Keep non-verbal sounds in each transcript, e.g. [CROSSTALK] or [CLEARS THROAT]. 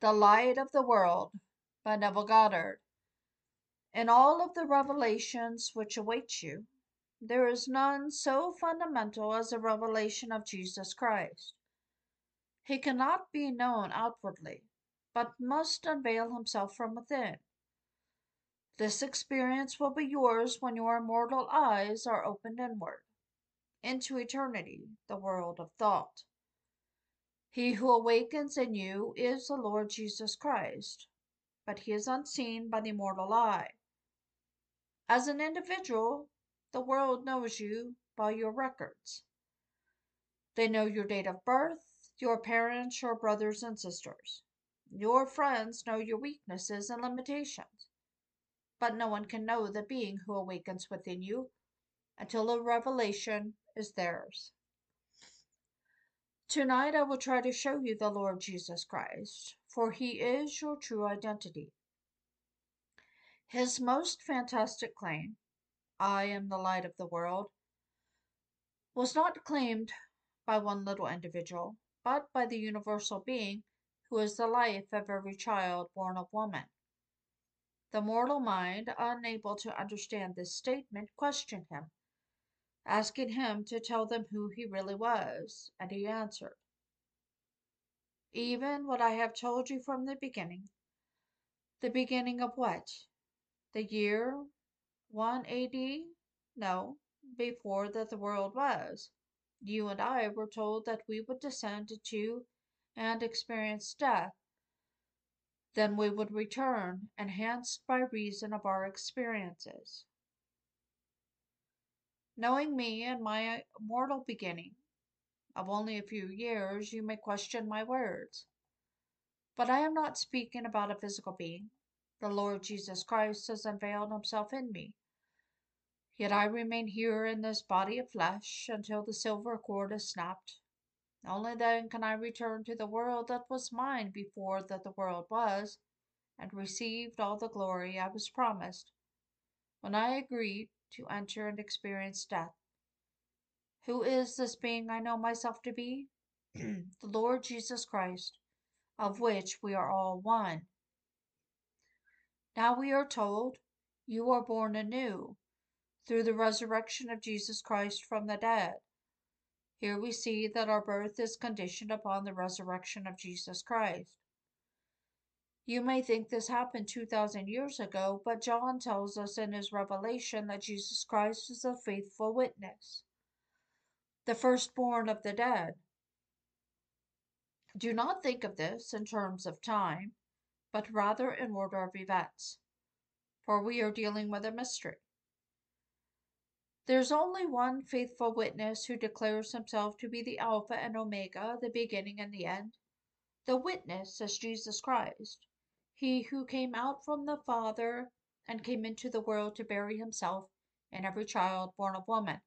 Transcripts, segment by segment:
The Light of the World by Neville Goddard. In all of the revelations which await you, there is none so fundamental as the revelation of Jesus Christ. He cannot be known outwardly, but must unveil himself from within. This experience will be yours when your mortal eyes are opened inward, into eternity, the world of thought. He who awakens in you is the Lord Jesus Christ, but he is unseen by the mortal eye. As an individual, the world knows you by your records. They know your date of birth, your parents, your brothers and sisters. Your friends know your weaknesses and limitations. But no one can know the being who awakens within you until a revelation is theirs. Tonight I will try to show you the Lord Jesus Christ, for he is your true identity. His most fantastic claim, I am the light of the world, was not claimed by one little individual, but by the universal being who is the life of every child born of woman. The mortal mind, unable to understand this statement, questioned him asking him to tell them who he really was, and he answered, Even what I have told you from the beginning. The beginning of what? The year 1 AD? No, before that the world was. You and I were told that we would descend to and experience death. Then we would return, enhanced by reason of our experiences. Knowing me and my mortal beginning of only a few years, you may question my words. But I am not speaking about a physical being. The Lord Jesus Christ has unveiled himself in me. Yet I remain here in this body of flesh until the silver cord is snapped. Only then can I return to the world that was mine before that the world was, and received all the glory I was promised when I agreed to enter and experience death. Who is this being I know myself to be? [CLEARS THROAT] the Lord Jesus Christ, of which we are all one. Now we are told, You are born anew through the resurrection of Jesus Christ from the dead. Here we see that our birth is conditioned upon the resurrection of Jesus Christ. You may think this happened 2,000 years ago, but John tells us in his revelation that Jesus Christ is a faithful witness, the firstborn of the dead. Do not think of this in terms of time, but rather in order of events, for we are dealing with a mystery. There's only one faithful witness who declares himself to be the Alpha and Omega, the beginning and the end. The witness is Jesus Christ he who came out from the Father and came into the world to bury himself in every child born of woman.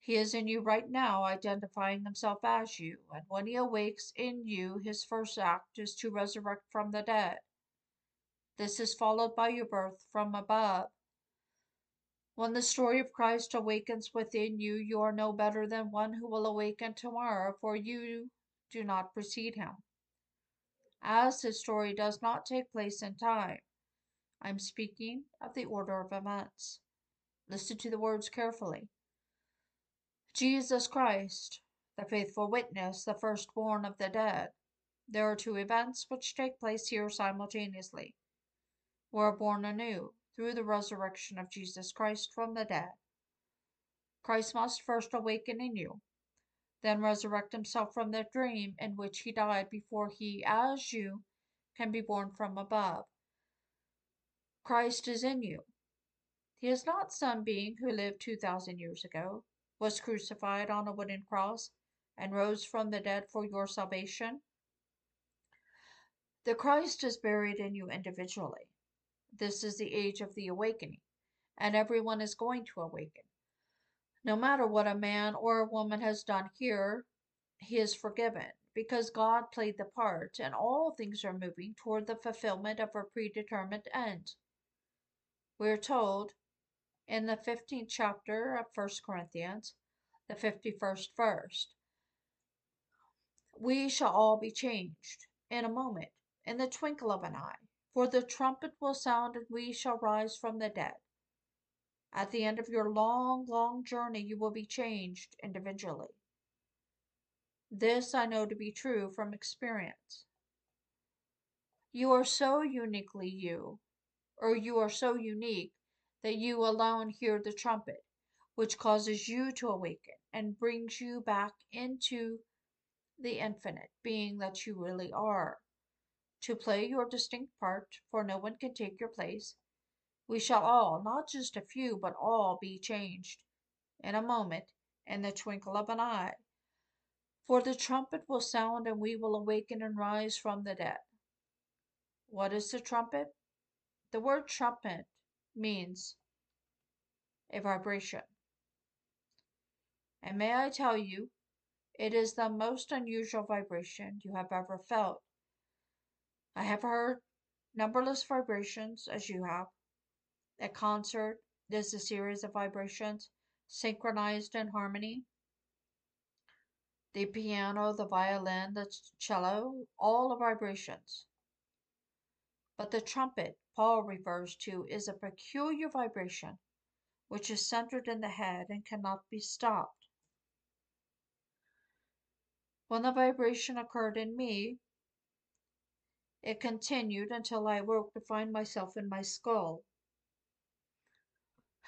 He is in you right now, identifying himself as you, and when he awakes in you, his first act is to resurrect from the dead. This is followed by your birth from above. When the story of Christ awakens within you, you are no better than one who will awaken tomorrow, for you do not precede him as his story does not take place in time. I'm speaking of the order of events. Listen to the words carefully. Jesus Christ, the faithful witness, the firstborn of the dead. There are two events which take place here simultaneously. We are born anew through the resurrection of Jesus Christ from the dead. Christ must first awaken in you then resurrect himself from the dream in which he died before he, as you, can be born from above. Christ is in you. He is not some being who lived 2,000 years ago, was crucified on a wooden cross, and rose from the dead for your salvation. The Christ is buried in you individually. This is the age of the awakening, and everyone is going to awaken. No matter what a man or a woman has done here, he is forgiven because God played the part and all things are moving toward the fulfillment of a predetermined end. We are told in the 15th chapter of 1 Corinthians, the 51st verse, we shall all be changed in a moment, in the twinkle of an eye. For the trumpet will sound, and we shall rise from the dead. At the end of your long, long journey, you will be changed individually. This I know to be true from experience. You are so uniquely you, or you are so unique that you alone hear the trumpet, which causes you to awaken and brings you back into the infinite being that you really are. To play your distinct part, for no one can take your place, we shall all, not just a few, but all be changed in a moment, in the twinkle of an eye. For the trumpet will sound, and we will awaken and rise from the dead. What is the trumpet? The word trumpet means a vibration. And may I tell you, it is the most unusual vibration you have ever felt. I have heard numberless vibrations as you have. A concert is a series of vibrations synchronized in harmony the piano, the violin, the cello, all are vibrations. But the trumpet Paul refers to is a peculiar vibration which is centered in the head and cannot be stopped. When the vibration occurred in me, it continued until I woke to find myself in my skull.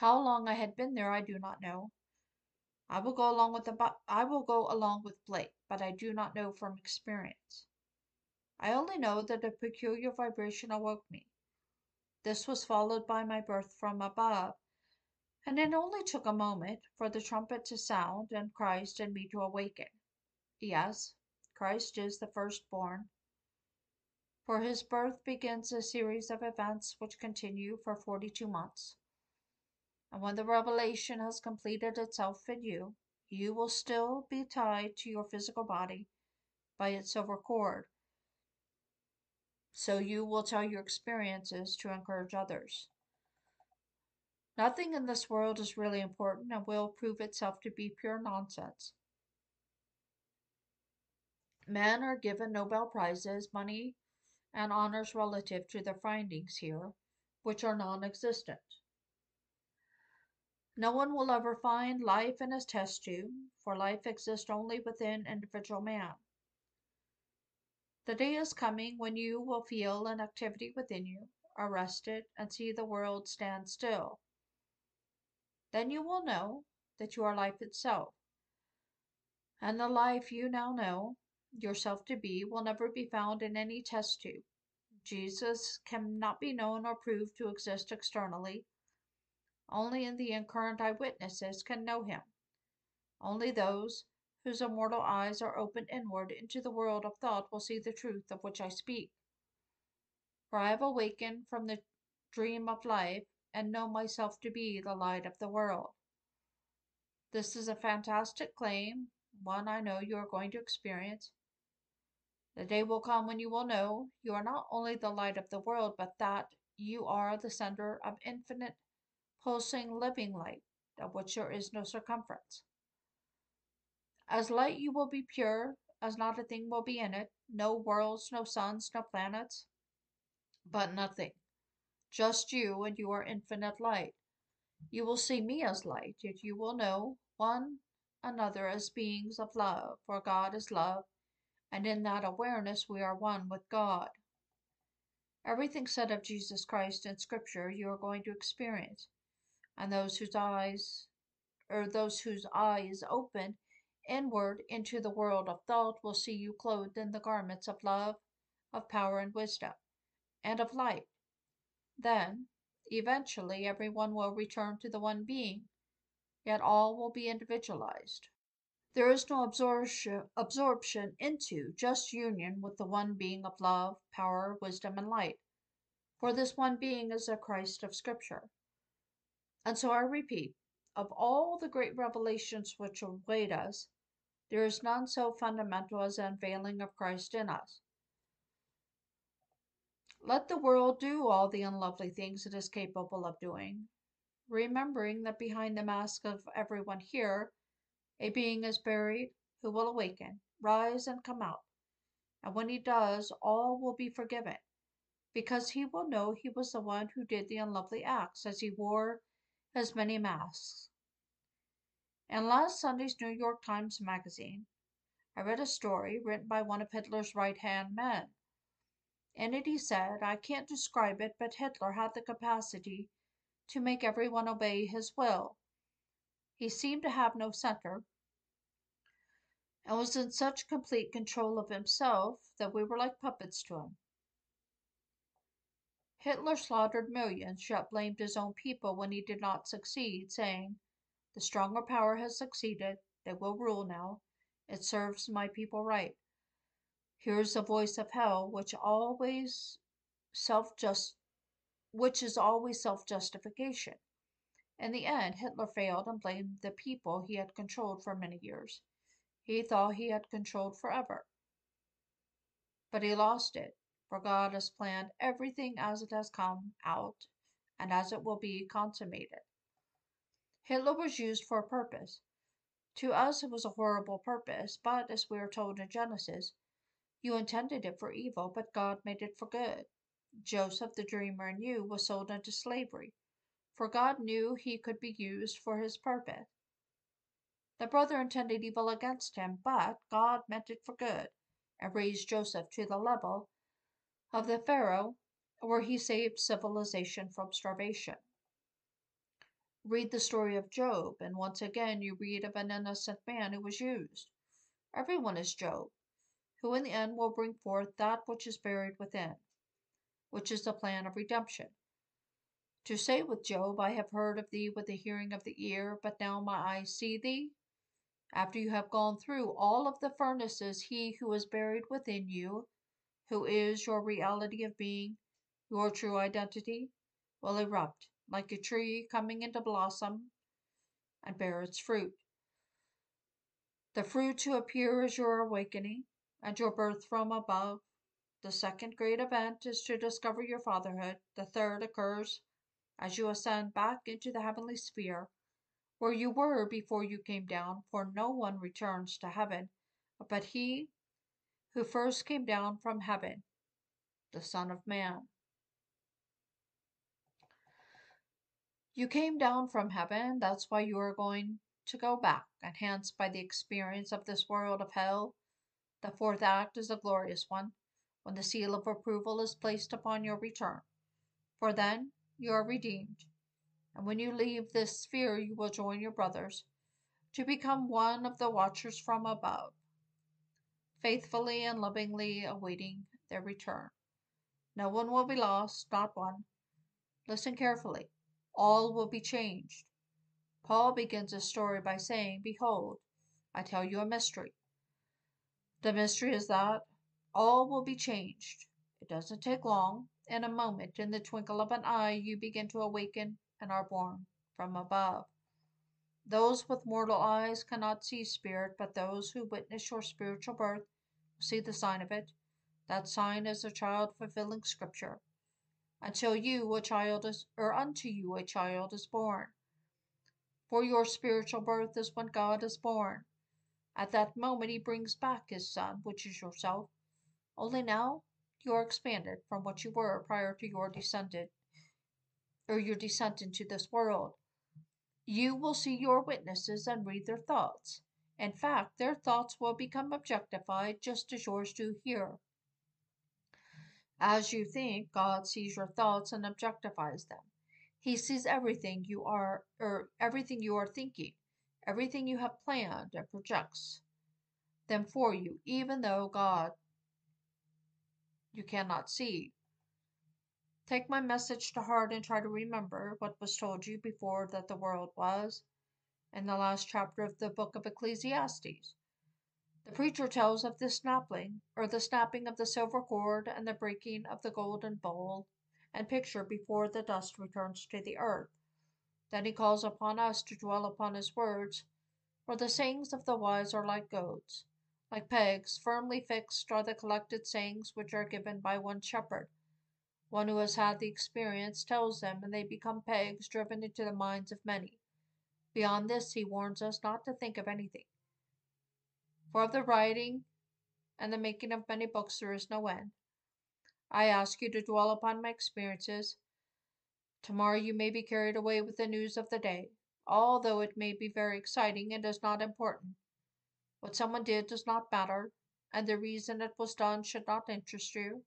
How long I had been there I do not know. I will go along with the I will go along with Blake, but I do not know from experience. I only know that a peculiar vibration awoke me. This was followed by my birth from above, and it only took a moment for the trumpet to sound and Christ and me to awaken. Yes, Christ is the firstborn. For his birth begins a series of events which continue for 42 months. And when the revelation has completed itself in you, you will still be tied to your physical body by its silver cord. So you will tell your experiences to encourage others. Nothing in this world is really important and will prove itself to be pure nonsense. Men are given Nobel Prizes, money, and honors relative to their findings here, which are non existent. No one will ever find life in his test tube, for life exists only within individual man. The day is coming when you will feel an activity within you, arrested, and see the world stand still. Then you will know that you are life itself. And the life you now know yourself to be will never be found in any test tube. Jesus cannot be known or proved to exist externally only in the incurrent eyewitnesses can know him. Only those whose immortal eyes are opened inward into the world of thought will see the truth of which I speak. For I have awakened from the dream of life and know myself to be the light of the world. This is a fantastic claim, one I know you are going to experience. The day will come when you will know you are not only the light of the world, but that you are the center of infinite pulsing living light, of which there is no circumference. As light you will be pure, as not a thing will be in it, no worlds, no suns, no planets, but nothing. Just you and your infinite light. You will see me as light, yet you will know one another as beings of love, for God is love, and in that awareness we are one with God. Everything said of Jesus Christ in Scripture you are going to experience and those whose eyes or those whose eye is open inward into the world of thought will see you clothed in the garments of love, of power and wisdom, and of light. Then, eventually, everyone will return to the one being, yet all will be individualized. There is no absorption, into, just union with the one being of love, power, wisdom, and light. For this one being is the Christ of Scripture. And so I repeat, of all the great revelations which await us, there is none so fundamental as the unveiling of Christ in us. Let the world do all the unlovely things it is capable of doing, remembering that behind the mask of everyone here, a being is buried who will awaken, rise, and come out. And when he does, all will be forgiven, because he will know he was the one who did the unlovely acts as he wore as many masks. In last Sunday's New York Times Magazine, I read a story written by one of Hitler's right hand men. In it, he said, I can't describe it, but Hitler had the capacity to make everyone obey his will. He seemed to have no center and was in such complete control of himself that we were like puppets to him. Hitler slaughtered millions, yet blamed his own people when he did not succeed, saying, The stronger power has succeeded, they will rule now. It serves my people right. Here's the voice of hell, which always self just which is always self justification. In the end, Hitler failed and blamed the people he had controlled for many years. He thought he had controlled forever. But he lost it, for God has planned everything as it has come out and as it will be consummated. Hitler was used for a purpose. To us, it was a horrible purpose, but as we are told in Genesis, you intended it for evil, but God made it for good. Joseph the dreamer and you was sold into slavery, for God knew he could be used for his purpose. The brother intended evil against him, but God meant it for good and raised Joseph to the level of the Pharaoh where he saved civilization from starvation. Read the story of Job, and once again you read of an innocent man who was used. Everyone is Job, who in the end will bring forth that which is buried within, which is the plan of redemption. To say with Job, I have heard of thee with the hearing of the ear, but now my eyes see thee, after you have gone through all of the furnaces, he who is buried within you, who is your reality of being, your true identity, will erupt like a tree coming into blossom and bear its fruit. The fruit to appear is your awakening and your birth from above. The second great event is to discover your fatherhood. The third occurs as you ascend back into the heavenly sphere where you were before you came down, for no one returns to heaven but he who first came down from heaven, the Son of Man. You came down from heaven, that's why you are going to go back, enhanced by the experience of this world of hell. The fourth act is a glorious one, when the seal of approval is placed upon your return. For then you are redeemed, and when you leave this sphere, you will join your brothers to become one of the watchers from above, faithfully and lovingly awaiting their return. No one will be lost, not one. Listen carefully. All will be changed. Paul begins his story by saying, Behold, I tell you a mystery. The mystery is that all will be changed. It doesn't take long. In a moment, in the twinkle of an eye, you begin to awaken and are born from above. Those with mortal eyes cannot see spirit, but those who witness your spiritual birth see the sign of it. That sign is a child fulfilling scripture. Until you a child is or unto you a child is born. For your spiritual birth is when God is born. At that moment he brings back his son, which is yourself. Only now you are expanded from what you were prior to your descended or your descent into this world. You will see your witnesses and read their thoughts. In fact, their thoughts will become objectified just as yours do here. As you think, God sees your thoughts and objectifies them. He sees everything you are or everything you are thinking, everything you have planned and projects them for you, even though God you cannot see. Take my message to heart and try to remember what was told you before that the world was in the last chapter of the book of Ecclesiastes. The preacher tells of the snapping, or the snapping of the silver cord and the breaking of the golden bowl and picture before the dust returns to the earth. Then he calls upon us to dwell upon his words, for the sayings of the wise are like goads. Like pegs, firmly fixed are the collected sayings which are given by one shepherd. One who has had the experience tells them, and they become pegs driven into the minds of many. Beyond this, he warns us not to think of anything. For of the writing and the making of many books there is no end. I ask you to dwell upon my experiences. Tomorrow you may be carried away with the news of the day. Although it may be very exciting, and is not important. What someone did does not matter, and the reason it was done should not interest you.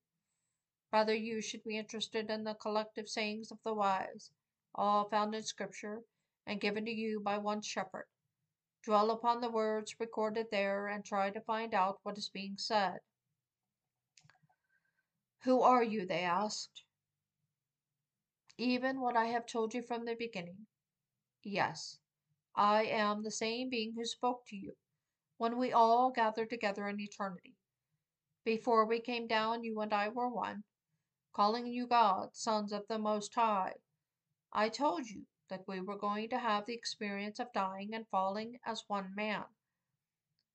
Rather, you should be interested in the collective sayings of the wise, all found in Scripture and given to you by one shepherd. Dwell upon the words recorded there and try to find out what is being said. Who are you? they asked. Even what I have told you from the beginning. Yes, I am the same being who spoke to you when we all gathered together in eternity. Before we came down, you and I were one, calling you God, sons of the Most High. I told you that we were going to have the experience of dying and falling as one man.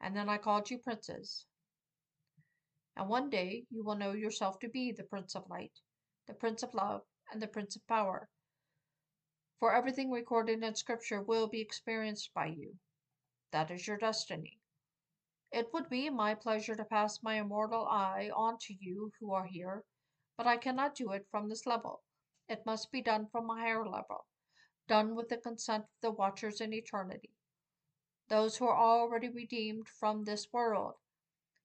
And then I called you princes. And one day you will know yourself to be the Prince of Light, the Prince of Love, and the Prince of Power. For everything recorded in Scripture will be experienced by you. That is your destiny. It would be my pleasure to pass my immortal eye on to you who are here, but I cannot do it from this level. It must be done from a higher level, done with the consent of the watchers in eternity, those who are already redeemed from this world.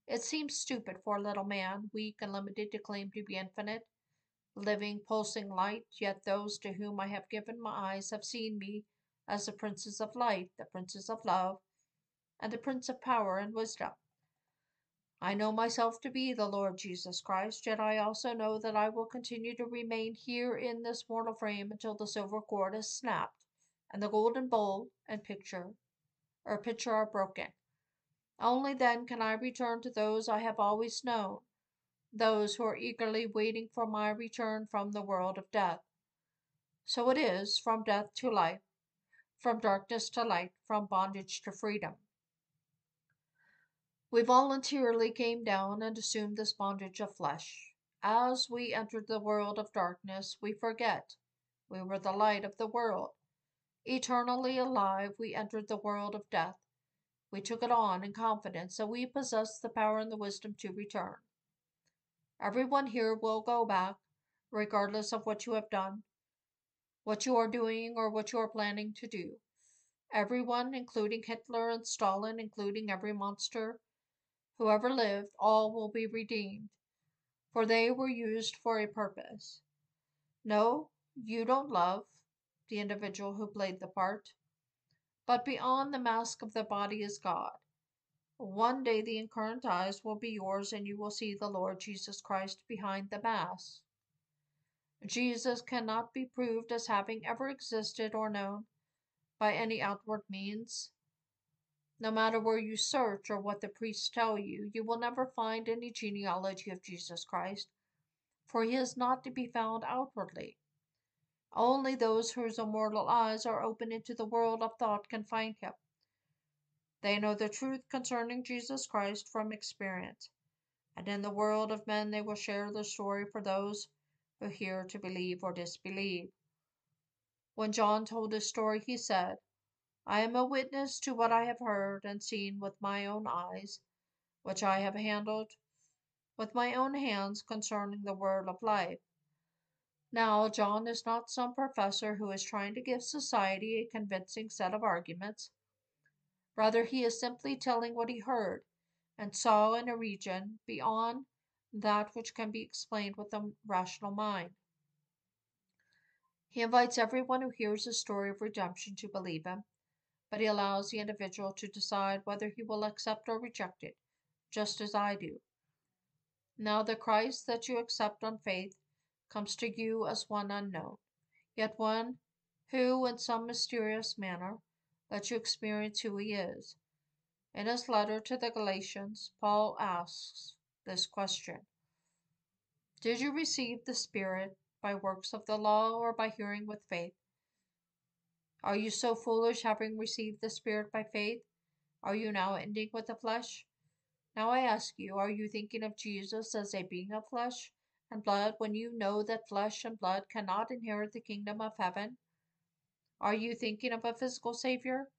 It seems stupid for a little man, weak and limited, to claim to be infinite, living, pulsing light, yet those to whom I have given my eyes have seen me as the princes of light, the princes of love, and the prince of power and wisdom. I know myself to be the Lord Jesus Christ, yet I also know that I will continue to remain here in this mortal frame until the silver cord is snapped and the golden bowl and picture or pitcher are broken. Only then can I return to those I have always known, those who are eagerly waiting for my return from the world of death. So it is from death to life, from darkness to light, from bondage to freedom. We voluntarily came down and assumed this bondage of flesh. As we entered the world of darkness, we forget we were the light of the world. Eternally alive, we entered the world of death. We took it on in confidence, that we possessed the power and the wisdom to return. Everyone here will go back, regardless of what you have done, what you are doing, or what you are planning to do. Everyone, including Hitler and Stalin, including every monster, whoever lived, all will be redeemed, for they were used for a purpose. No, you don't love the individual who played the part, but beyond the mask of the body is God. One day the incarnate eyes will be yours and you will see the Lord Jesus Christ behind the mask. Jesus cannot be proved as having ever existed or known by any outward means. No matter where you search or what the priests tell you, you will never find any genealogy of Jesus Christ, for he is not to be found outwardly. Only those whose immortal eyes are open into the world of thought can find him. They know the truth concerning Jesus Christ from experience, and in the world of men they will share the story for those who hear to believe or disbelieve. When John told his story, he said, I am a witness to what I have heard and seen with my own eyes, which I have handled with my own hands concerning the word of life. Now, John is not some professor who is trying to give society a convincing set of arguments. Rather, he is simply telling what he heard and saw in a region beyond that which can be explained with a rational mind. He invites everyone who hears his story of redemption to believe him but he allows the individual to decide whether he will accept or reject it, just as I do. Now, the Christ that you accept on faith comes to you as one unknown, yet one who, in some mysterious manner, lets you experience who he is. In his letter to the Galatians, Paul asks this question Did you receive the Spirit by works of the law or by hearing with faith? Are you so foolish, having received the Spirit by faith? Are you now ending with the flesh? Now I ask you, are you thinking of Jesus as a being of flesh and blood when you know that flesh and blood cannot inherit the kingdom of heaven? Are you thinking of a physical Savior?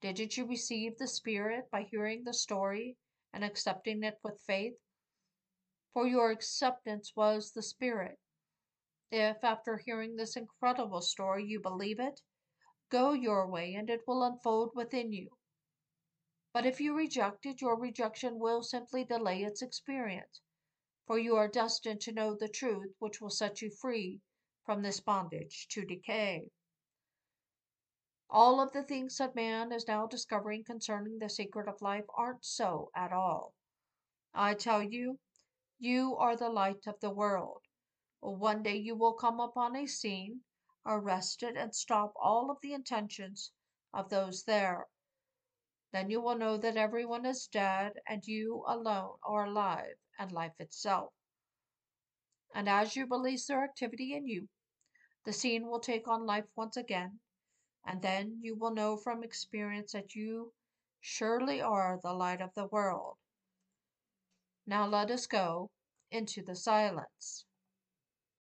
Didn't you receive the Spirit by hearing the story and accepting it with faith? For your acceptance was the Spirit. If, after hearing this incredible story, you believe it, go your way and it will unfold within you. But if you reject it, your rejection will simply delay its experience, for you are destined to know the truth which will set you free from this bondage to decay. All of the things that man is now discovering concerning the secret of life aren't so at all. I tell you, you are the light of the world. One day you will come upon a scene, arrest it, and stop all of the intentions of those there. Then you will know that everyone is dead and you alone are alive and life itself. And as you release their activity in you, the scene will take on life once again and then you will know from experience that you surely are the light of the world. Now let us go into the silence.